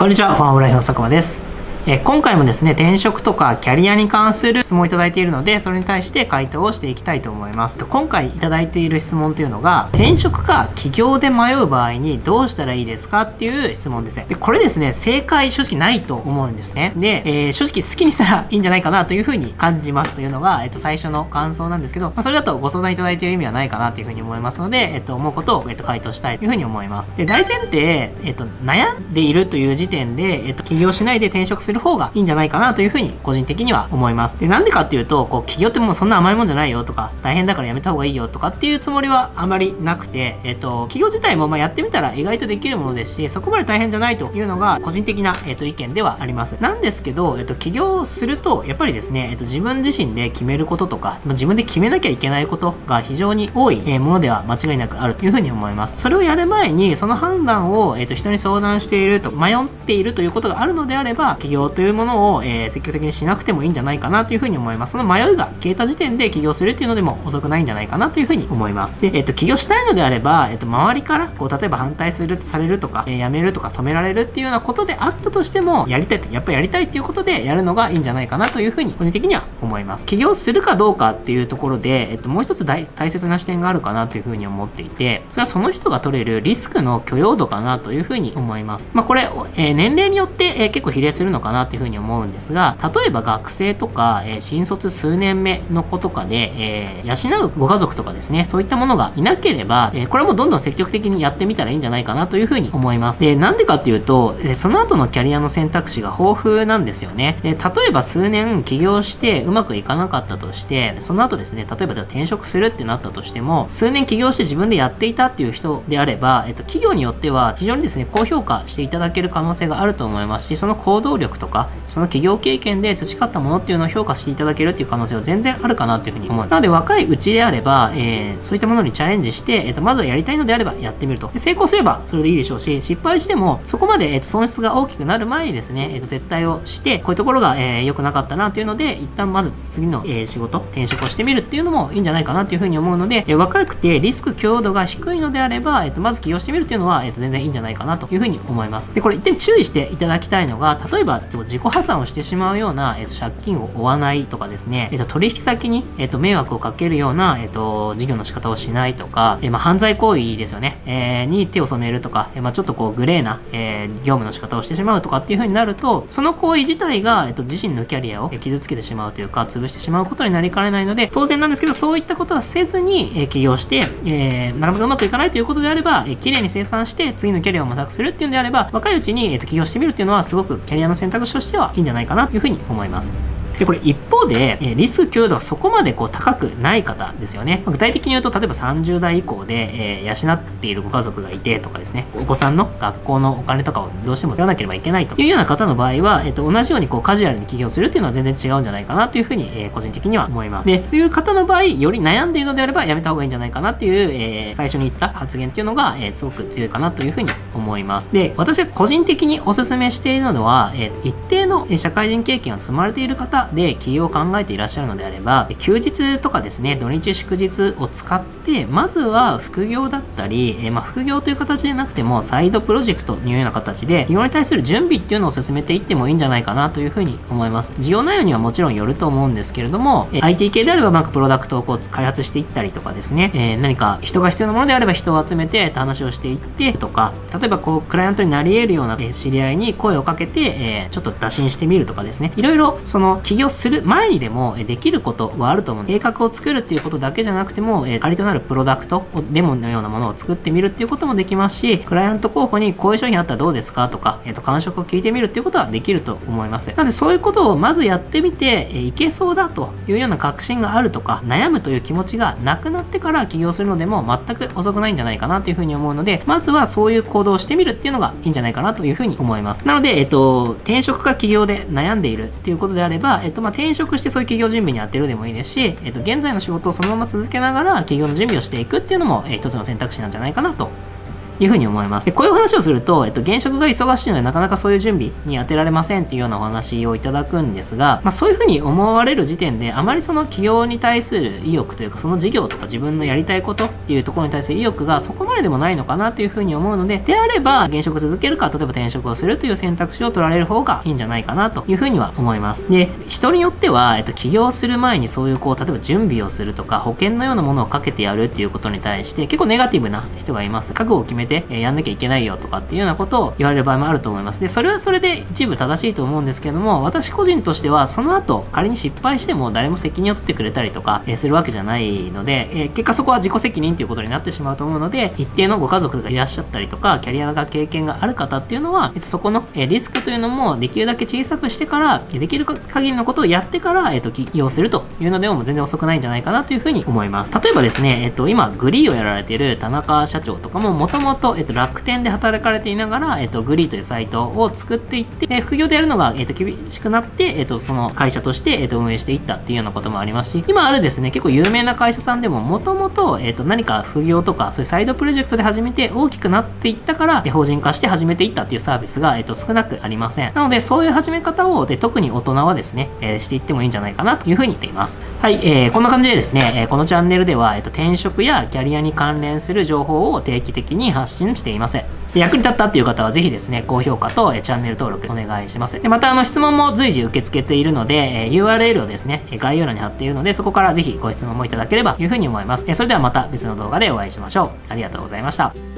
こんにちは、ファームライフの佐久間です。え今回もですね、転職とかキャリアに関する質問をいただいているので、それに対して回答をしていきたいと思います。今回いただいている質問というのが、転職か起業で迷う場合にどうしたらいいですかっていう質問ですね。でこれですね、正解正直ないと思うんですね。で、えー正直好きにしたらいいんじゃないかなというふうに感じますというのが、えっと、最初の感想なんですけど、まあ、それだとご相談いただいている意味はないかなというふうに思いますので、えっと、思うことを、えっと、回答したいというふうに思います。で、大前提、えっと、悩んでいるという時点で、えっと、起業しないで転職する方がいいんじゃないかなというふうに個人的には思います。で、なんでかっていうと、こう、起業ってもうそんな甘いもんじゃないよとか、大変だからやめた方がいいよとかっていうつもりはあまりなくて、えっと、起業自体もまあやってみたら意外とできるものですし、そこまで大変じゃないというのが個人的な、えっと、意見ではあります。なんですけど、えっと、起業すると、やっぱりですね、えっと、自分自身で決めることとか、まあ、自分で決めなきゃいけないことが非常に多い、えーものでは間違いなくあるというふうに思います。それをやる前に、その判断を、えっと、人に相談していると、迷っているということがあるのであれば、起業というものを、えー積極的にしなくてもいいんじゃないかなというふうに思います。その迷いが消えた時点で起業するっていうのでも遅くないんじゃないかなというふうに思います。で、えっと、起業したいのであれば、えっと、周りから、こう、例えば反対する、されるとか、えー辞めるとか止められるっていうようなことであったとしても、やりたいと、やっぱりやりたいっていうことでやるのがいいんじゃないかなというふうに、個人的には思います。起業するかどうかっていうところで、えっと、もう一つ大大切な視点があるかなというふうに思っていて、それはその人が取れるリスクの許容度かなというふうに思います。まあ、これ、えー年齢によって、えー結構比例するのかかなというふうに思うんですが、例えば学生とか、えー新卒数年目の子とかで、えー養うご家族とかですね、そういったものがいなければ、えーこれもどんどん積極的にやってみたらいいんじゃないかなというふうに思います。で、なんでかっていうと、えーその後のキャリアの選択肢が豊富なんですよね。で、例えば数年起業してうまくいかなかったとして、その後ですね、例えばじゃあ転職するってなったとしても、数年起業して自分でやっていたっていう人であれば、えっと、企業によっては非常にですね、高評価していただける可能性があると思いますし、その行動力とか、その企業経験で培ったものっていうのを評価していただけるっていう可能性は全然あるかなというふうに思う。なので、若いうちであれば、えーそういったものにチャレンジして、えっと、まずはやりたいのであればやってみると。で成功すればそれでいいでしょうし、失敗しても、そこまで、えっと、損失が大きくなる前にですね、えっと、撤退をして、こういうところが、え良くなかったなっていうので、一旦まず次の、え仕事、転職をしてみるっていうのもいいんじゃないかなっていうふうに思うので、え若くてリスク強度が低いのであれば、えっと、まず起業してみるっていうのは、えっと、全然いいんじゃないかなというふうに思います。で、これ一点注意していただきたいのが、例えば、っと自己破産をしてしまうような、えっと、借金を負わないとかですね、えっと、取引先に、えっと、迷惑をかけるような、えっと、事業の仕方をしないとか、えまあ、犯罪行為ですよね、えーに手を染めるとか、えまあ、ちょっとこう、グレーな、えー業務の仕方をしてしまうとかっていう風になると、その行為自体が、えっと、自身のキャリアを傷つけてしまうというか、潰してしまうことになりかねないので、当然なんですけど、そういったことはせずに、えー起業して、えーなかなかうまくいかないということであれば、えー綺麗に生産して、次のキャリアを模索するっていうんであれば、若いうちに、えーと起業してみるっていうのは、すごくキャリアの選択としてはいいんじゃないかなというふうに思います。で、これ一方で、えーリスク許容度がそこまでこう高くない方ですよね。具体的に言うと、例えば30代以降で、えー養っているご家族がいてとかですね、お子さんの学校のお金とかをどうしても使わなければいけないというような方の場合は、えっ、と、同じようにこうカジュアルに起業するっていうのは全然違うんじゃないかなというふうに、えー個人的には思います。で、そういう方の場合、より悩んでいるのであればやめた方がいいんじゃないかなっていう、えー最初に言った発言っていうのが、えーすごく強いかなというふうに思います。で、私が個人的にお勧めしているのは、えー一定の社会人経験を積まれている方で起業を考えていらっしゃるのであれば、休日とかですね、土日祝日を使って、まずは副業だったり、えーまあ、副業という形でなくても、サイドプロジェクトというような形で、起業に対する準備っていうのを進めていってもいいんじゃないかなというふうに思います。事業内容にはもちろんよると思うんですけれども、えー IT 系であれば、なんかプロダクトをこう開発していったりとかですね、えー何か人が必要なものであれば人を集めてと話をしていってとか、例えばこう、クライアントになり得るような知り合いに声をかけて、えちょっと打診してみるとかですね、いろいろその起業業する前にでもえできることはあると思う。計画を作るっていうことだけじゃなくても、えー仮となるプロダクト、デモのようなものを作ってみるっていうこともできますし、クライアント候補にこういう商品あったらどうですかとか、えっ、と、感触を聞いてみるっていうことはできると思います。なので、そういうことをまずやってみて、えーいけそうだというような確信があるとか、悩むという気持ちがなくなってから起業するのでも全く遅くないんじゃないかなというふうに思うので、まずはそういう行動をしてみるっていうのがいいんじゃないかなというふうに思います。なので、えっ、と、転職か起業で悩んでいるっていうことであれば、えっ、と、まあ、転職してそういう企業準備に当てるでもいいですし、えっ、と、現在の仕事をそのまま続けながら企業の準備をしていくっていうのも、えー一つの選択肢なんじゃないかなというふうに思います。でこういう話をすると、えっと、現職が忙しいのでなかなかそういう準備に当てられませんっていうようなお話をいただくんですが、まあ、そういうふうに思われる時点で、あまりその企業に対する意欲というか、その事業とか自分のやりたいことっていうところに対する意欲がそこまででもないのかなというふうに思うので、であれば、現職続けるか、例えば転職をするという選択肢を取られる方がいいんじゃないかなというふうには思います。で、人によっては、えっと、起業する前にそういうこう、例えば準備をするとか、保険のようなものをかけてやるっていうことに対して、結構ネガティブな人がいます。覚悟を決めて、えやんなきゃいけないよとかっていうようなことを言われる場合もあると思います。で、それはそれで一部正しいと思うんですけども、私個人としては、その後、仮に失敗しても誰も責任を取ってくれたりとか、えするわけじゃないので、え結果そこは自己責任ということになってしまうと思うので、一定のご家族がいらっしゃったりとか、キャリアが経験がある方っていうのは、えっと、そこの、えリスクというのもできるだけ小さくしてから、できる限りのことをやってから、えっと、起業するというのでも全然遅くないんじゃないかなというふうに思います。例えばですね、えっと、今、グリーをやられている田中社長とかも、もともと、えっと、楽天で働かれていながら、えっと、グリーというサイトを作っていって、え副業でやるのが、えっと、厳しくなって、えっと、その会社として、えっと、運営していったっていうようなこともありますし、今あるですね、結構有名な会社さんでも、もともと、えっと、何か副業とか、そういうサイドプロジェクトで始めて大きくなっていったから、法人化して始めていったっていうサービスが、えっと、少なくありません。なので、そういう始め方を、で、特に大人はですね、えー、していってもいいんじゃないかなというふうに言っています。はい、えー、こんな感じでですね、えー、このチャンネルでは、えっと、転職やキャリアに関連する情報を定期的に発信しています。役に立ったっていう方はぜひですね、高評価とチャンネル登録お願いします。でまた、あの、質問も随時受け付けているので、え URL をですね、概要欄に貼っているので、そこからぜひご質問もいただければというふうに思います。えそれではまた別の動画でお会いしましょう。ありがとうございました。